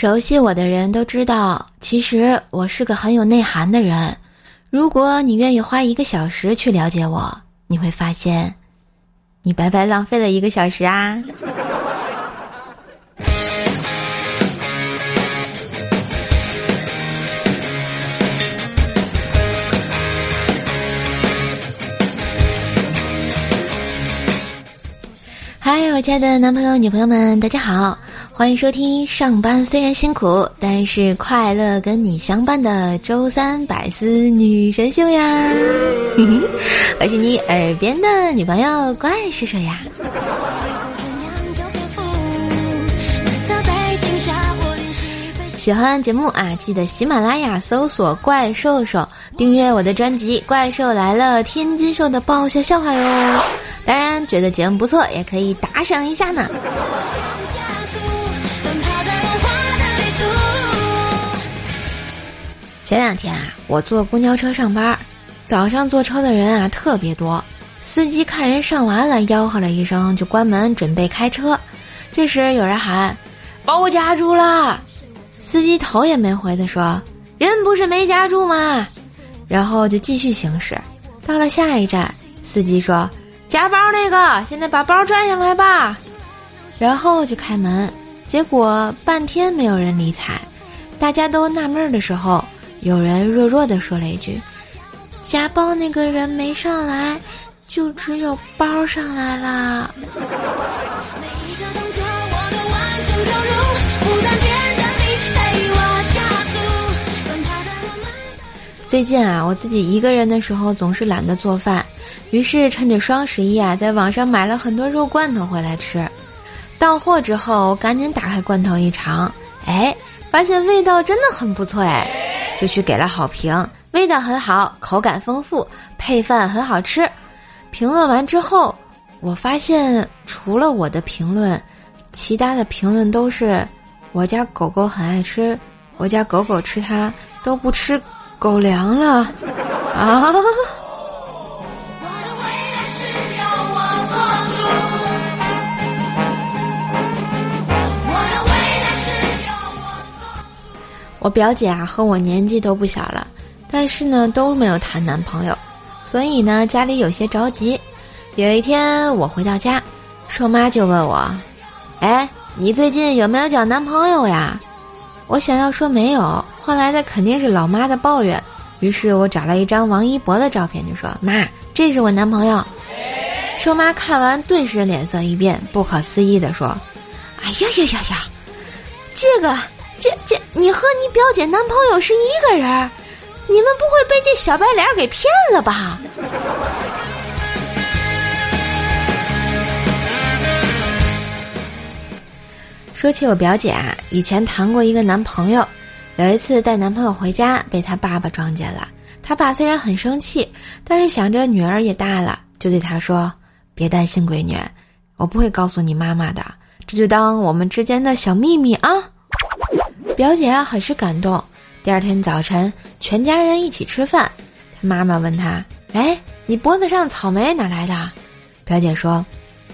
熟悉我的人都知道，其实我是个很有内涵的人。如果你愿意花一个小时去了解我，你会发现，你白白浪费了一个小时啊！嗨，我亲爱的男朋友、女朋友们，大家好，欢迎收听上班虽然辛苦，但是快乐跟你相伴的周三百思女神秀呀！我是你耳边的女朋友怪兽兽呀。喜欢节目啊，记得喜马拉雅搜索“怪兽兽”，订阅我的专辑《怪兽来了》，天津兽的爆笑笑话哟。当然，觉得节目不错，也可以打赏一下呢。前两天啊，我坐公交车上班，早上坐车的人啊特别多，司机看人上完了，吆喝了一声，就关门准备开车。这时有人喊：“把我夹住了！”司机头也没回的说：“人不是没夹住吗？”然后就继续行驶。到了下一站，司机说。夹包那个，现在把包拽上来吧，然后就开门。结果半天没有人理睬，大家都纳闷的时候，有人弱弱的说了一句：“夹包那个人没上来，就只有包上来了。”最近啊，我自己一个人的时候总是懒得做饭。于是趁着双十一啊，在网上买了很多肉罐头回来吃。到货之后，赶紧打开罐头一尝，哎，发现味道真的很不错哎，就去给了好评，味道很好，口感丰富，配饭很好吃。评论完之后，我发现除了我的评论，其他的评论都是我家狗狗很爱吃，我家狗狗吃它都不吃狗粮了啊。我表姐啊和我年纪都不小了，但是呢都没有谈男朋友，所以呢家里有些着急。有一天我回到家，瘦妈就问我：“哎，你最近有没有找男朋友呀？”我想要说没有，换来的肯定是老妈的抱怨。于是我找了一张王一博的照片，就说：“妈，这是我男朋友。”瘦妈看完顿时脸色一变，不可思议的说：“哎呀呀呀呀，这个。”这这，你和你表姐男朋友是一个人，你们不会被这小白脸给骗了吧？说起我表姐啊，以前谈过一个男朋友，有一次带男朋友回家，被他爸爸撞见了。他爸虽然很生气，但是想着女儿也大了，就对他说：“别担心，闺女，我不会告诉你妈妈的，这就当我们之间的小秘密啊。”表姐啊，很是感动。第二天早晨，全家人一起吃饭，她妈妈问她：“哎，你脖子上草莓哪来的？”表姐说：“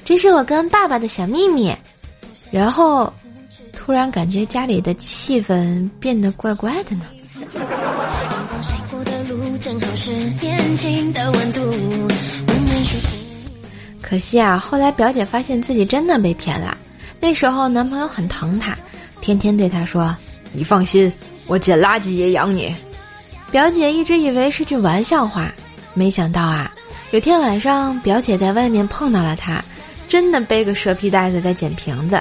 这是我跟爸爸的小秘密。”然后，突然感觉家里的气氛变得怪怪的呢。可惜啊，后来表姐发现自己真的被骗了。那时候男朋友很疼她，天天对她说。你放心，我捡垃圾也养你。表姐一直以为是句玩笑话，没想到啊，有天晚上表姐在外面碰到了他，真的背个蛇皮袋子在捡瓶子。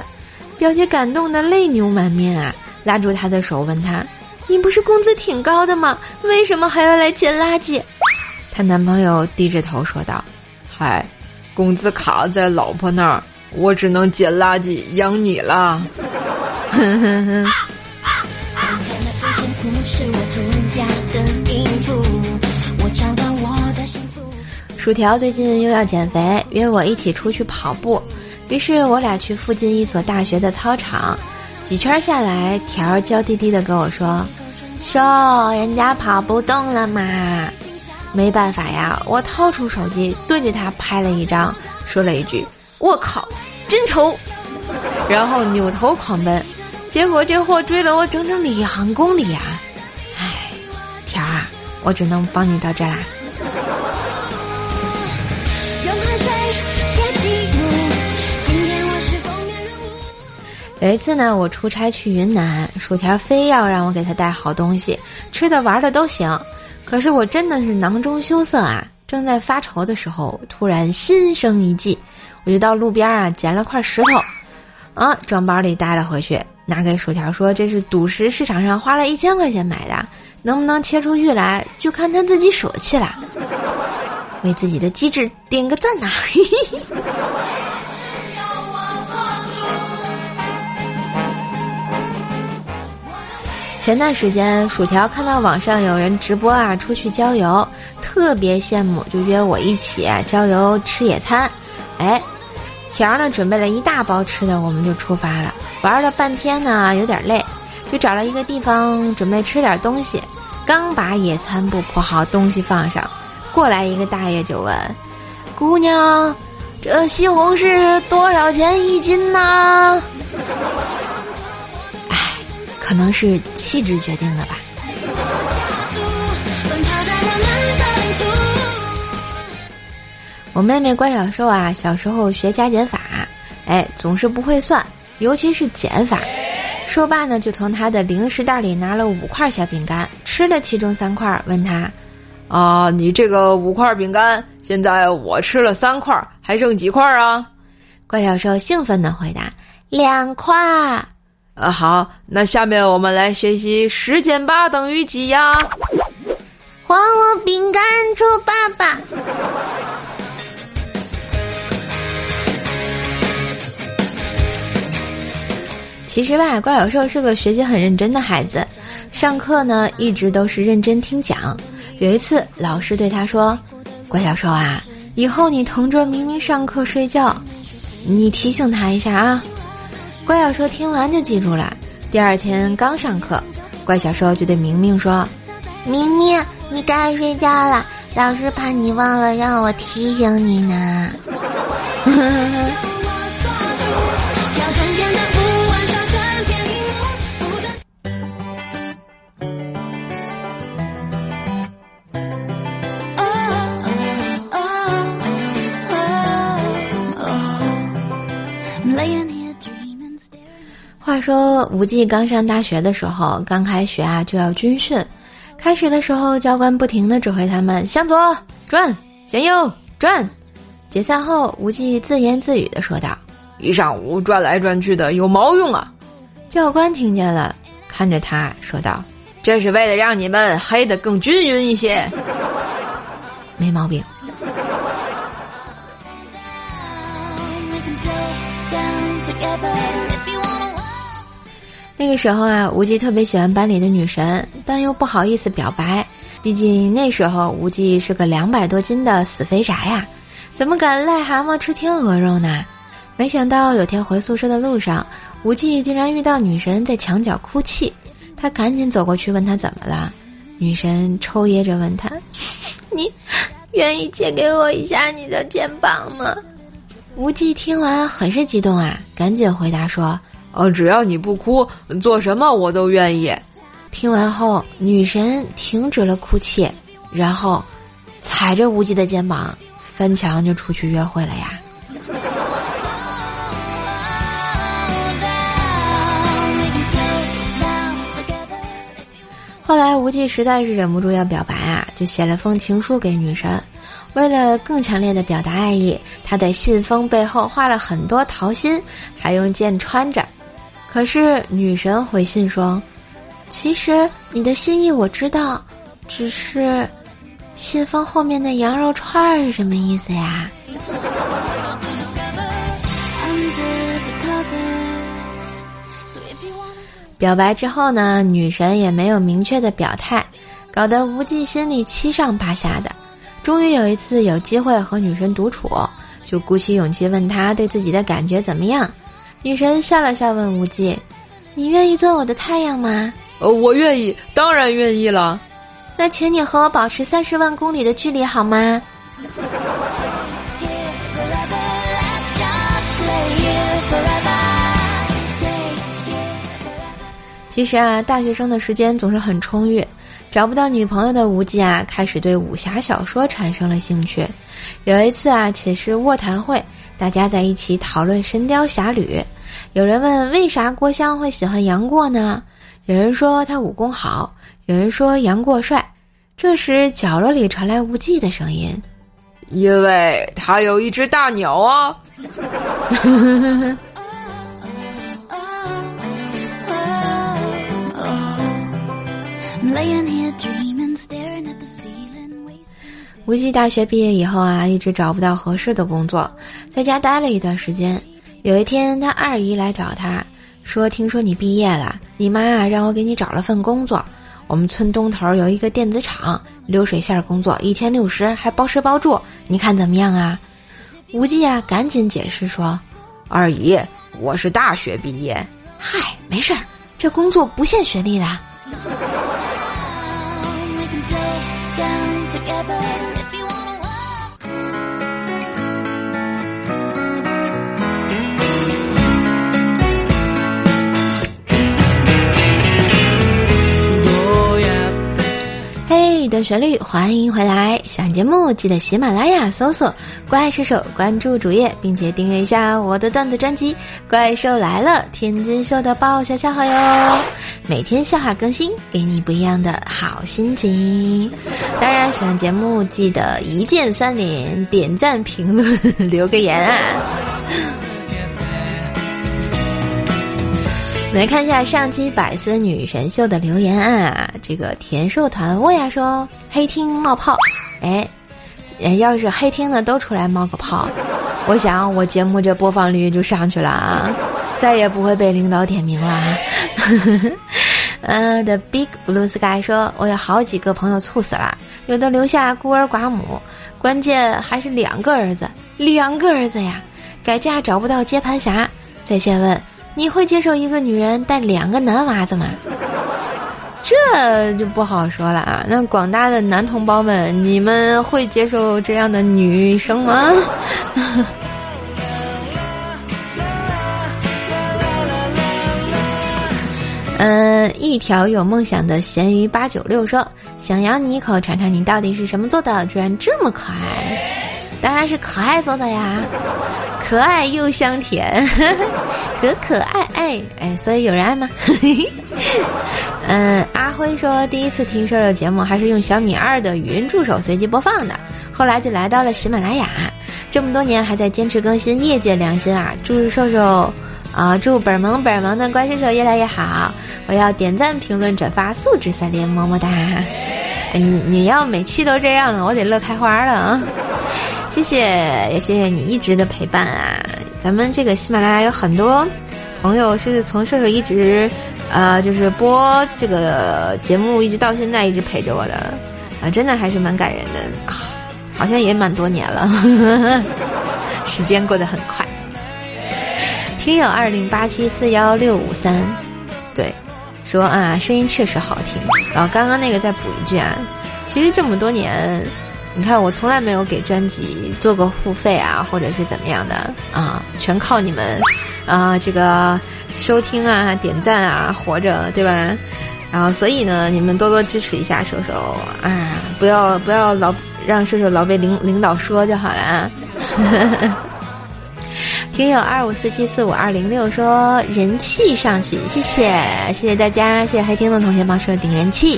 表姐感动的泪流满面啊，拉住他的手问他：“你不是工资挺高的吗？为什么还要来捡垃圾？”她男朋友低着头说道：“嗨，工资卡在老婆那儿，我只能捡垃圾养你了。” 哼哼哼。薯条最近又要减肥，约我一起出去跑步。于是我俩去附近一所大学的操场，几圈下来，条娇滴滴的跟我说：“说人家跑不动了嘛。”没办法呀，我掏出手机对着他拍了一张，说了一句：“我靠，真丑！”然后扭头狂奔。结果这货追了我整整两公里啊！我只能帮你到这啦。有一次呢，我出差去云南，薯条非要让我给他带好东西，吃的玩的都行。可是我真的是囊中羞涩啊！正在发愁的时候，突然心生一计，我就到路边啊捡了块石头，啊装包里带了回去，拿给薯条说：“这是赌石市场上花了一千块钱买的，能不能切出玉来，就看他自己舍弃了。”为自己的机智点个赞呐！前段时间，薯条看到网上有人直播啊，出去郊游，特别羡慕，就约我一起郊游吃野餐。哎，条呢准备了一大包吃的，我们就出发了。玩了半天呢，有点累，就找了一个地方准备吃点东西。刚把野餐布铺好，东西放上，过来一个大爷就问：“姑娘，这西红柿多少钱一斤呢？”哎可能是气质决定的吧。我妹妹关小兽啊，小时候学加减法，哎，总是不会算，尤其是减法。说罢呢，就从他的零食袋里拿了五块小饼干，吃了其中三块，问他：“啊，你这个五块饼干，现在我吃了三块，还剩几块啊？”怪小兽兴奋的回答：“两块。”呃，好，那下面我们来学习十减八等于几呀？还我饼干，猪爸爸！其实吧，怪小兽是个学习很认真的孩子，上课呢一直都是认真听讲。有一次，老师对他说：“怪小兽啊，以后你同桌明明上课睡觉，你提醒他一下啊。”怪小兽听完就记住了。第二天刚上课，怪小兽就对明明说：“明明，你该睡觉了，老师怕你忘了，让我提醒你呢。”他说无忌刚上大学的时候，刚开学啊就要军训。开始的时候，教官不停的指挥他们向左转，向右转。解散后，无忌自言自语的说道：“一上午转来转去的，有毛用啊！”教官听见了，看着他说道：“这是为了让你们黑的更均匀一些。”没毛病。那个时候啊，无忌特别喜欢班里的女神，但又不好意思表白，毕竟那时候无忌是个两百多斤的死肥宅呀，怎么敢癞蛤蟆吃天鹅肉呢？没想到有天回宿舍的路上，无忌竟然遇到女神在墙角哭泣，他赶紧走过去问她怎么了，女神抽噎着问他：“ 你愿意借给我一下你的肩膀吗？”无忌听完很是激动啊，赶紧回答说。哦，只要你不哭，做什么我都愿意。听完后，女神停止了哭泣，然后踩着无忌的肩膀翻墙就出去约会了呀。后来无忌实在是忍不住要表白啊，就写了封情书给女神。为了更强烈的表达爱意，他在信封背后画了很多桃心，还用剑穿着。可是女神回信说：“其实你的心意我知道，只是信封后面的羊肉串是什么意思呀？”表白之后呢，女神也没有明确的表态，搞得无忌心里七上八下的。终于有一次有机会和女神独处，就鼓起勇气问她对自己的感觉怎么样。女神笑了笑，问无忌：“你愿意做我的太阳吗？”“呃，我愿意，当然愿意了。”“那请你和我保持三十万公里的距离好吗？”其实啊，大学生的时间总是很充裕，找不到女朋友的无忌啊，开始对武侠小说产生了兴趣。有一次啊，且是卧谈会，大家在一起讨论《神雕侠侣》，有人问为啥郭襄会喜欢杨过呢？有人说他武功好，有人说杨过帅。这时角落里传来无忌的声音：“因为他有一只大鸟啊。”无忌大学毕业以后啊，一直找不到合适的工作，在家待了一段时间。有一天，他二姨来找他，说：“听说你毕业了，你妈啊让我给你找了份工作。我们村东头有一个电子厂，流水线工作，一天六十，还包吃包住，你看怎么样啊？”无忌啊，赶紧解释说：“二姨，我是大学毕业。嗨，没事儿，这工作不限学历的。”旋律，欢迎回来！喜欢节目记得喜马拉雅搜索“怪兽手”，关注主页，并且订阅一下我的段子专辑《怪兽来了》，天津秀的爆笑笑话哟！每天笑话更新，给你不一样的好心情。当然，喜欢节目记得一键三连，点赞、评论、留个言啊！来看一下上期百思女神秀的留言啊，这个田寿团沃呀说黑厅冒泡，哎，要是黑厅的都出来冒个泡，我想我节目这播放率就上去了啊，再也不会被领导点名了。嗯，The Big Blue Sky 说我有好几个朋友猝死了，有的留下孤儿寡母，关键还是两个儿子，两个儿子呀，改嫁找不到接盘侠，在线问。你会接受一个女人带两个男娃子吗？这就不好说了啊！那广大的男同胞们，你们会接受这样的女生吗？嗯，一条有梦想的咸鱼八九六说：“想咬你一口，尝尝你到底是什么做的，居然这么可爱！当然是可爱做的呀，可爱又香甜。”可可爱爱哎，所以有人爱吗？嗯，阿辉说第一次听瘦瘦节目还是用小米二的语音助手随机播放的，后来就来到了喜马拉雅，这么多年还在坚持更新，业界良心啊！祝瘦瘦啊，祝本萌本萌的乖叔叔越来越好！我要点赞、评论、转发，素质三连，么么哒！你你要每期都这样了，我得乐开花了啊！谢谢，也谢谢你一直的陪伴啊！咱们这个喜马拉雅有很多朋友是从射手一直，呃，就是播这个节目一直到现在一直陪着我的，啊，真的还是蛮感人的，好像也蛮多年了，时间过得很快。听友二零八七四幺六五三，对，说啊，声音确实好听。然后刚刚那个再补一句啊，其实这么多年。你看，我从来没有给专辑做过付费啊，或者是怎么样的啊，全靠你们啊，这个收听啊、点赞啊活着，对吧？然后，所以呢，你们多多支持一下瘦瘦啊，不要不要老让瘦瘦老被领领导说就好了。听友二五四七四五二零六说人气上去，谢谢谢谢大家，谢谢黑听的同学帮瘦顶人气。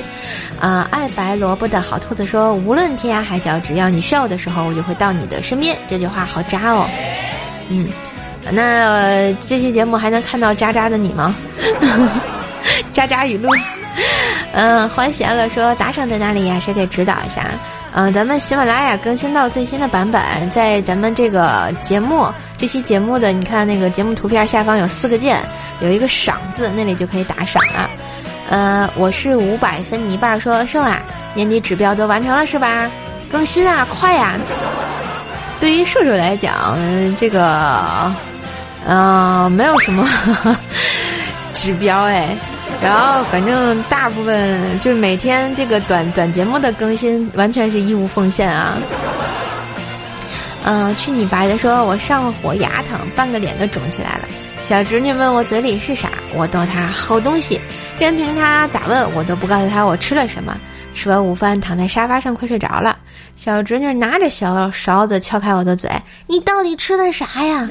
啊，爱白萝卜的好兔子说：“无论天涯海角，只要你需要的时候，我就会到你的身边。”这句话好渣哦。嗯，那这期节目还能看到渣渣的你吗？渣渣语录。嗯，欢喜了说：“打赏在哪里呀？谁给指导一下？”嗯，咱们喜马拉雅更新到最新的版本，在咱们这个节目这期节目的，你看那个节目图片下方有四个键，有一个赏字，那里就可以打赏了。呃，我是五百分你一半，说瘦啊，年底指标都完成了是吧？更新啊，快呀！对于瘦瘦来讲，这个，呃，没有什么 指标哎。然后反正大部分就是每天这个短短节目的更新，完全是义务奉献啊。嗯，去你白的说，我上了火，牙疼，半个脸都肿起来了。小侄女问我嘴里是啥，我逗她好东西。任凭他咋问，我都不告诉他我吃了什么。吃完午饭，躺在沙发上快睡着了。小侄女拿着小勺子敲开我的嘴：“你到底吃的啥呀？”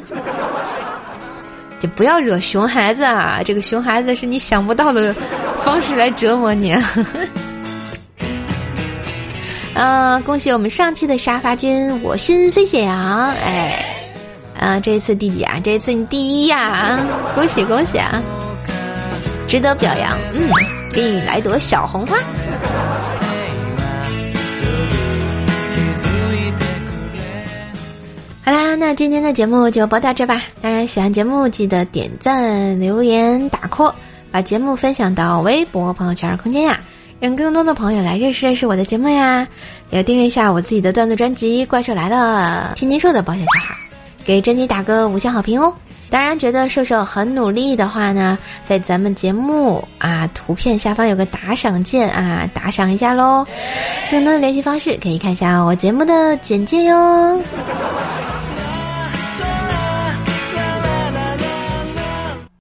就不要惹熊孩子啊！这个熊孩子是你想不到的方式来折磨你。啊，恭喜我们上期的沙发君，我心飞翔！哎，啊，这一次第几啊？这一次你第一呀啊！恭喜恭喜啊！值得表扬。嗯，给你来朵小红花。好啦，那今天的节目就播到这吧。当然，喜欢节目记得点赞、留言、打 call，把节目分享到微博、朋友圈、空间呀，让更多的朋友来认识认识我的节目呀。也订阅一下我自己的段子专辑《怪兽来了》，天津兽的保险小孩，给专辑打个五星好评哦。当然，觉得瘦瘦很努力的话呢，在咱们节目啊图片下方有个打赏键啊，打赏一下喽。更多的联系方式可以看一下我节目的简介哟。